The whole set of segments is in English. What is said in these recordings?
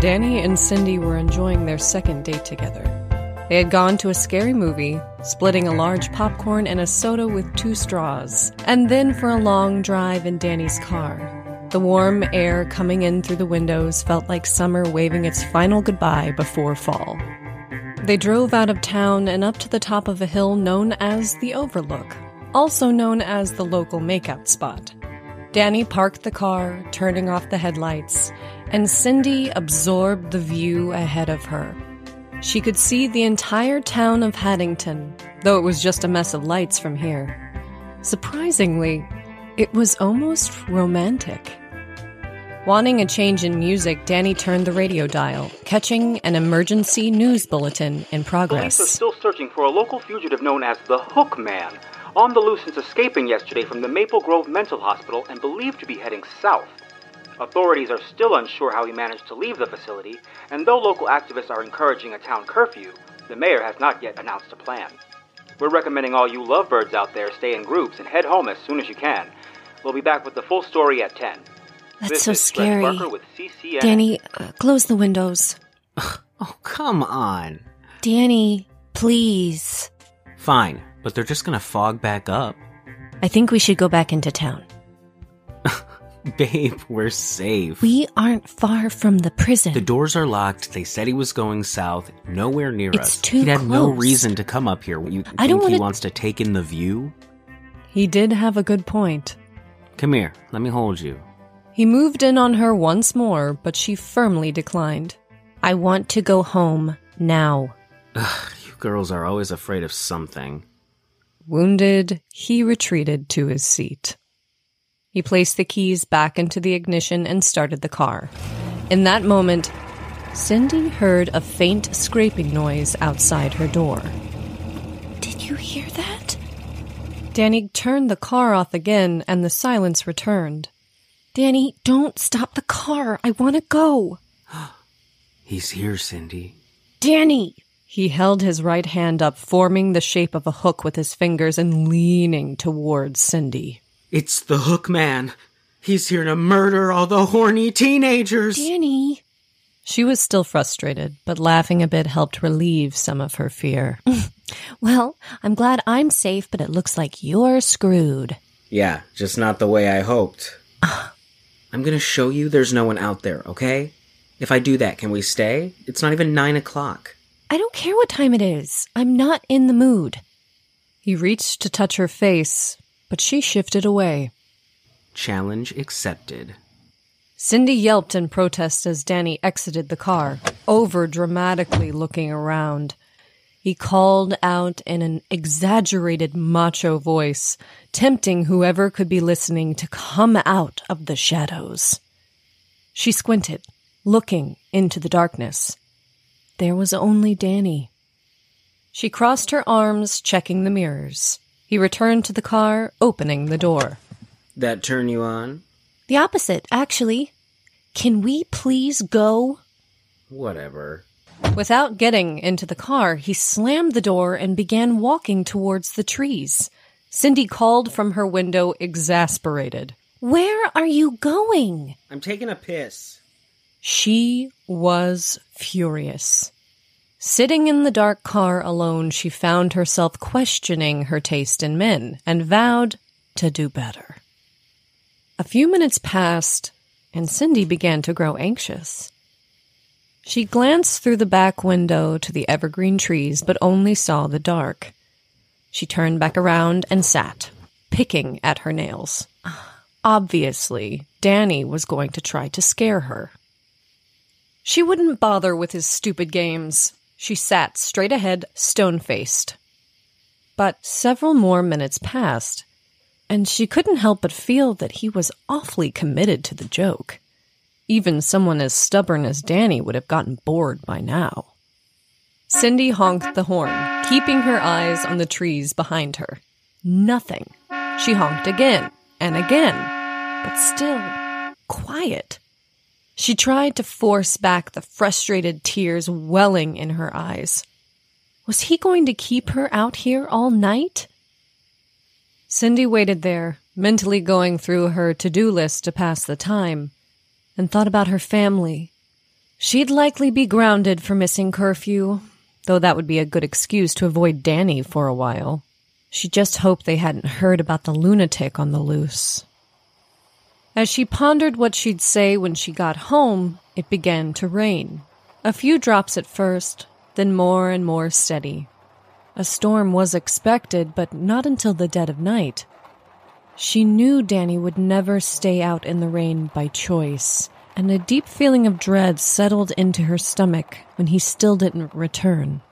Danny and Cindy were enjoying their second date together. They had gone to a scary movie, splitting a large popcorn and a soda with two straws, and then for a long drive in Danny's car. The warm air coming in through the windows felt like summer waving its final goodbye before fall. They drove out of town and up to the top of a hill known as the Overlook, also known as the local makeout spot. Danny parked the car, turning off the headlights, and Cindy absorbed the view ahead of her. She could see the entire town of Haddington, though it was just a mess of lights from here. Surprisingly, it was almost romantic. Wanting a change in music, Danny turned the radio dial, catching an emergency news bulletin in progress. Police are still searching for a local fugitive known as the Hook Man, on the loose since escaping yesterday from the Maple Grove Mental Hospital and believed to be heading south. Authorities are still unsure how he managed to leave the facility, and though local activists are encouraging a town curfew, the mayor has not yet announced a plan. We're recommending all you lovebirds out there stay in groups and head home as soon as you can. We'll be back with the full story at 10. That's This so is scary. With Danny, uh, close the windows. Oh, come on. Danny, please. Fine, but they're just gonna fog back up. I think we should go back into town. Babe, we're safe. We aren't far from the prison. The doors are locked. They said he was going south, nowhere near It's us. too he had no reason to come up here. You I think don't he wanna- wants to take in the view? he did have a good point. Come here, let me hold you. He moved in on her once more, but she firmly declined. I want to go home now. Ugh, you girls are always afraid of something. Wounded, he retreated to his seat. He placed the keys back into the ignition and started the car. In that moment, Cindy heard a faint scraping noise outside her door. Did you hear that? Danny turned the car off again and the silence returned. Danny, don't stop the car. I want to go. He's here, Cindy. Danny! He held his right hand up, forming the shape of a hook with his fingers and leaning towards Cindy. It's the Hook Man. He's here to murder all the horny teenagers. Danny! She was still frustrated, but laughing a bit helped relieve some of her fear. well, I'm glad I'm safe, but it looks like you're screwed. Yeah, just not the way I hoped. Ah. I'm gonna show you there's no one out there, okay? If I do that, can we stay? It's not even nine o'clock. I don't care what time it is. I'm not in the mood. He reached to touch her face, but she shifted away. Challenge accepted. Cindy yelped in protest as Danny exited the car, over dramatically looking around. He called out in an exaggerated macho voice, tempting whoever could be listening to come out of the shadows. She squinted, looking into the darkness. There was only Danny. She crossed her arms, checking the mirrors. He returned to the car, opening the door. That turn you on? The opposite, actually. Can we please go? Whatever. Without getting into the car, he slammed the door and began walking towards the trees. Cindy called from her window, exasperated. Where are you going? I'm taking a piss. She was furious. Sitting in the dark car alone, she found herself questioning her taste in men and vowed to do better. A few minutes passed, and Cindy began to grow anxious. She glanced through the back window to the evergreen trees, but only saw the dark. She turned back around and sat, picking at her nails. Obviously, Danny was going to try to scare her. She wouldn't bother with his stupid games. She sat straight ahead, stone faced. But several more minutes passed, and she couldn't help but feel that he was awfully committed to the joke. Even someone as stubborn as Danny would have gotten bored by now. Cindy honked the horn, keeping her eyes on the trees behind her. Nothing. She honked again and again, but still quiet. She tried to force back the frustrated tears welling in her eyes. Was he going to keep her out here all night? Cindy waited there, mentally going through her to do list to pass the time, and thought about her family. She'd likely be grounded for missing curfew, though that would be a good excuse to avoid Danny for a while. She just hoped they hadn't heard about the lunatic on the loose. As she pondered what she'd say when she got home, it began to rain. A few drops at first, then more and more steady. A storm was expected, but not until the dead of night. She knew Danny would never stay out in the rain by choice, and a deep feeling of dread settled into her stomach when he still didn't return.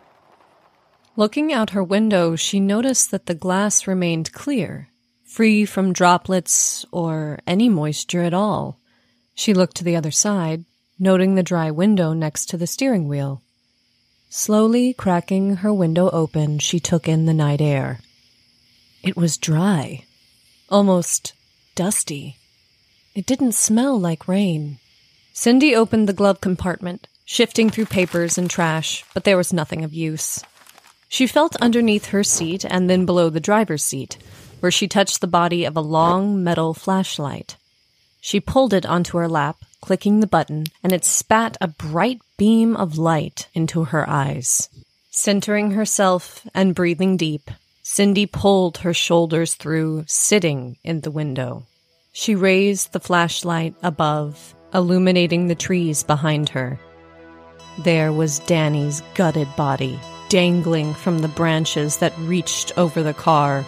Looking out her window, she noticed that the glass remained clear, free from droplets or any moisture at all. She looked to the other side, noting the dry window next to the steering wheel. Slowly cracking her window open, she took in the night air. It was dry, almost dusty. It didn't smell like rain. Cindy opened the glove compartment, shifting through papers and trash, but there was nothing of use. She felt underneath her seat and then below the driver's seat, where she touched the body of a long metal flashlight. She pulled it onto her lap, clicking the button, and it spat a bright beam of light into her eyes. Centering herself and breathing deep, Cindy pulled her shoulders through, sitting in the window. She raised the flashlight above, illuminating the trees behind her. There was Danny's gutted body, dangling from the branches that reached over the car.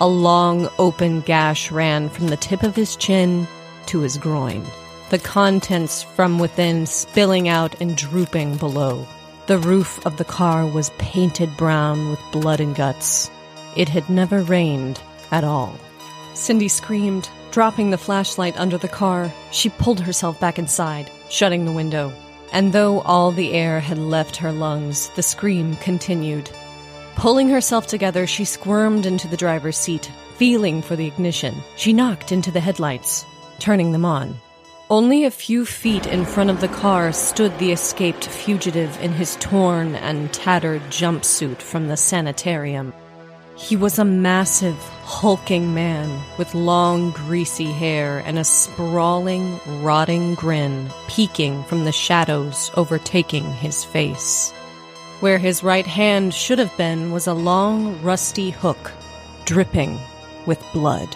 A long open gash ran from the tip of his chin to his groin, the contents from within spilling out and drooping below. The roof of the car was painted brown with blood and guts. It had never rained at all. Cindy screamed, dropping the flashlight under the car. She pulled herself back inside, shutting the window. And though all the air had left her lungs, the scream continued. Pulling herself together, she squirmed into the driver's seat, feeling for the ignition. She knocked into the headlights turning them on. Only a few feet in front of the car stood the escaped fugitive in his torn and tattered jumpsuit from the sanitarium. He was a massive, hulking man with long, greasy hair and a sprawling, rotting grin peeking from the shadows overtaking his face. Where his right hand should have been was a long, rusty hook, dripping with blood.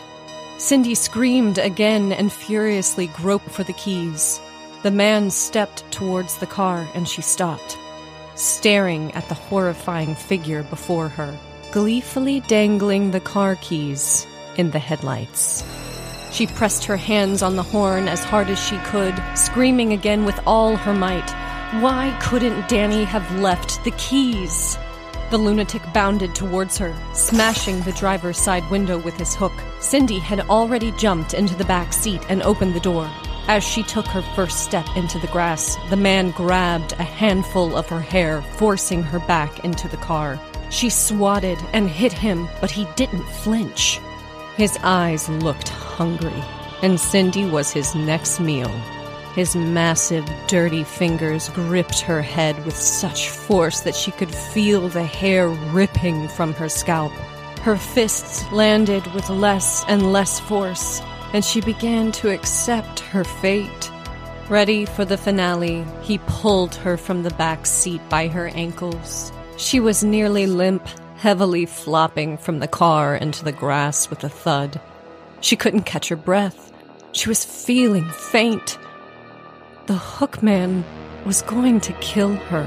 Cindy screamed again and furiously groped for the keys. The man stepped towards the car and she stopped, staring at the horrifying figure before her, gleefully dangling the car keys in the headlights. She pressed her hands on the horn as hard as she could, screaming again with all her might. Why couldn't Danny have left the keys? The lunatic bounded towards her, smashing the driver's side window with his hook. Cindy had already jumped into the back seat and opened the door. As she took her first step into the grass, the man grabbed a handful of her hair, forcing her back into the car. She swatted and hit him, but he didn't flinch. His eyes looked hungry, and Cindy was his next meal. His massive, dirty fingers gripped her head with such force that she could feel the hair ripping from her scalp. Her fists landed with less and less force, and she began to accept her fate. Ready for the finale, he pulled her from the back seat by her ankles. She was nearly limp, heavily flopping from the car into the grass with a thud. She couldn't catch her breath. She was feeling faint. The hookman was going to kill her.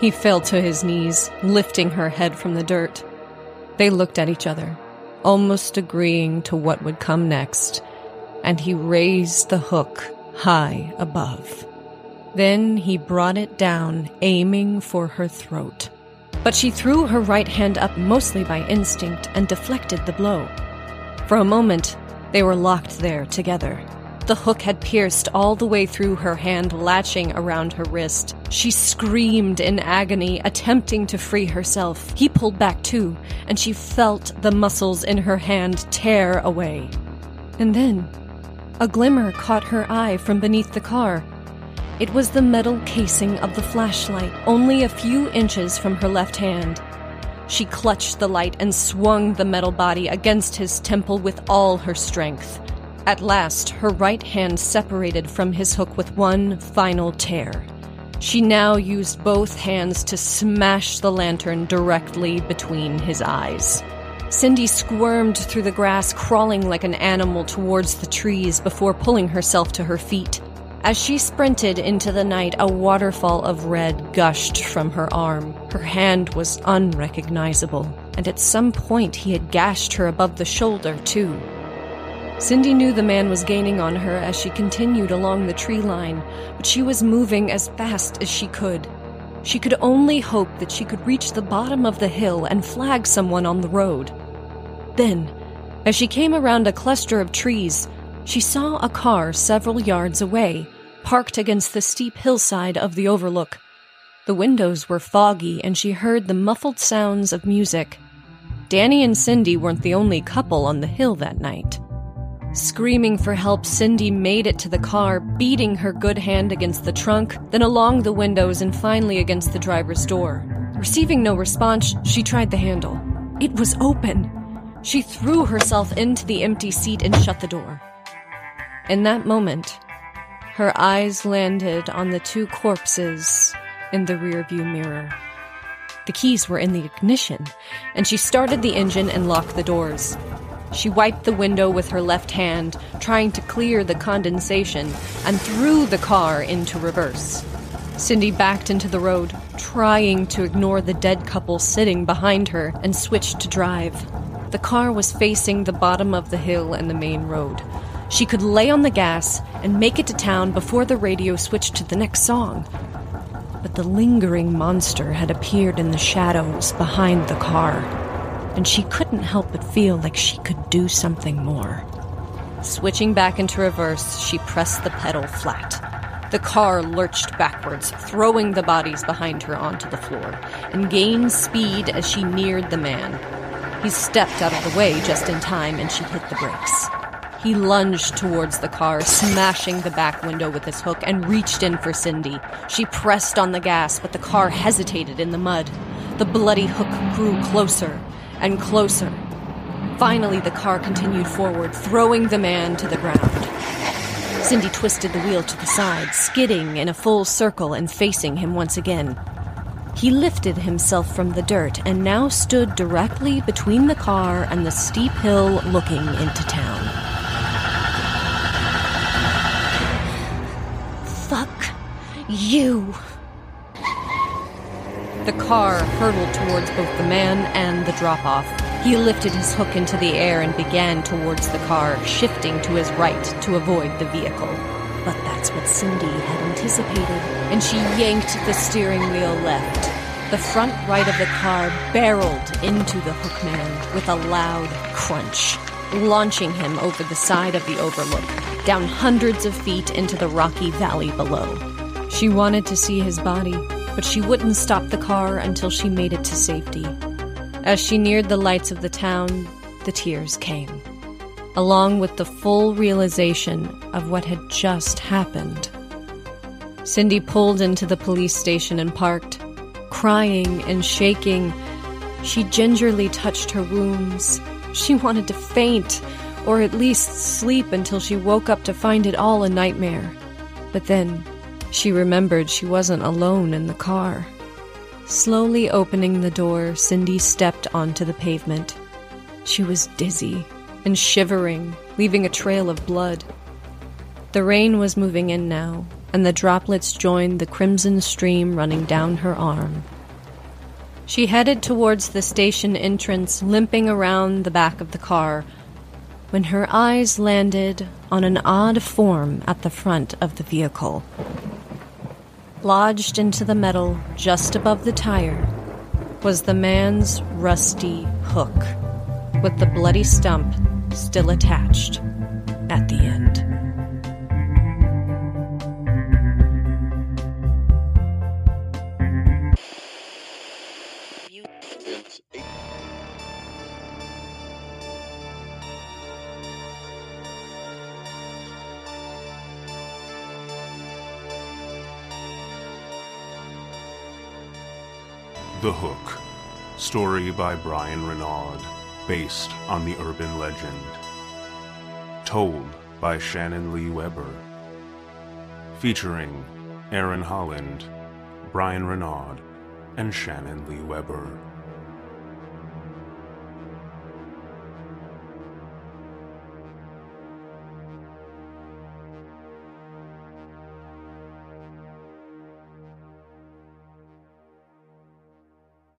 He fell to his knees, lifting her head from the dirt. They looked at each other, almost agreeing to what would come next, and he raised the hook high above. Then he brought it down, aiming for her throat. But she threw her right hand up mostly by instinct and deflected the blow. For a moment, they were locked there together. The hook had pierced all the way through her hand, latching around her wrist. She screamed in agony, attempting to free herself. He pulled back too, and she felt the muscles in her hand tear away. And then, a glimmer caught her eye from beneath the car. It was the metal casing of the flashlight, only a few inches from her left hand. She clutched the light and swung the metal body against his temple with all her strength. At last, her right hand separated from his hook with one final tear. She now used both hands to smash the lantern directly between his eyes. Cindy squirmed through the grass, crawling like an animal towards the trees before pulling herself to her feet. As she sprinted into the night, a waterfall of red gushed from her arm. Her hand was unrecognizable, and at some point he had gashed her above the shoulder, too. Cindy knew the man was gaining on her as she continued along the tree line, but she was moving as fast as she could. She could only hope that she could reach the bottom of the hill and flag someone on the road. Then, as she came around a cluster of trees, she saw a car several yards away, parked against the steep hillside of the overlook. The windows were foggy, and she heard the muffled sounds of music. Danny and Cindy weren't the only couple on the hill that night. Screaming for help, Cindy made it to the car, beating her good hand against the trunk, then along the windows, and finally against the driver's door. Receiving no response, she tried the handle. It was open. She threw herself into the empty seat and shut the door. In that moment, her eyes landed on the two corpses in the rearview mirror. The keys were in the ignition, and she started the engine and locked the doors. She wiped the window with her left hand, trying to clear the condensation, and threw the car into reverse. Cindy backed into the road, trying to ignore the dead couple sitting behind her, and switched to drive. The car was facing the bottom of the hill and the main road. She could lay on the gas and make it to town before the radio switched to the next song. But the lingering monster had appeared in the shadows behind the car, and she couldn't help but feel like she could do something more. Switching back into reverse, she pressed the pedal flat. The car lurched backwards, throwing the bodies behind her onto the floor, and gained speed as she neared the man. He stepped out of the way just in time, and she hit the brakes. He lunged towards the car, smashing the back window with his hook, and reached in for Cindy. She pressed on the gas, but the car hesitated in the mud. The bloody hook grew closer and closer. Finally, the car continued forward, throwing the man to the ground. Cindy twisted the wheel to the side, skidding in a full circle and facing him once again. He lifted himself from the dirt and now stood directly between the car and the steep hill looking into town. Fuck you! The car hurtled towards both the man and the drop off. He lifted his hook into the air and began towards the car, shifting to his right to avoid the vehicle. But that's what Cindy had anticipated, and she yanked the steering wheel left. The front right of the car barreled into the hookman with a loud crunch, launching him over the side of the overlook, down hundreds of feet into the rocky valley below. She wanted to see his body, but she wouldn't stop the car until she made it to safety. As she neared the lights of the town, the tears came, along with the full realization of what had just happened. Cindy pulled into the police station and parked, crying and shaking. She gingerly touched her wounds. She wanted to faint, or at least sleep until she woke up to find it all a nightmare. But then she remembered she wasn't alone in the car. Slowly opening the door, Cindy stepped onto the pavement. She was dizzy and shivering, leaving a trail of blood. The rain was moving in now, and the droplets joined the crimson stream running down her arm. She headed towards the station entrance, limping around the back of the car, when her eyes landed on an odd form at the front of the vehicle. Lodged into the metal just above the tire was the man's rusty hook, with the bloody stump still attached at the end. The Hook. Story by Brian Renaud, based on the urban legend. Told by Shannon Lee Weber. Featuring Aaron Holland, Brian Renaud and Shannon Lee Weber.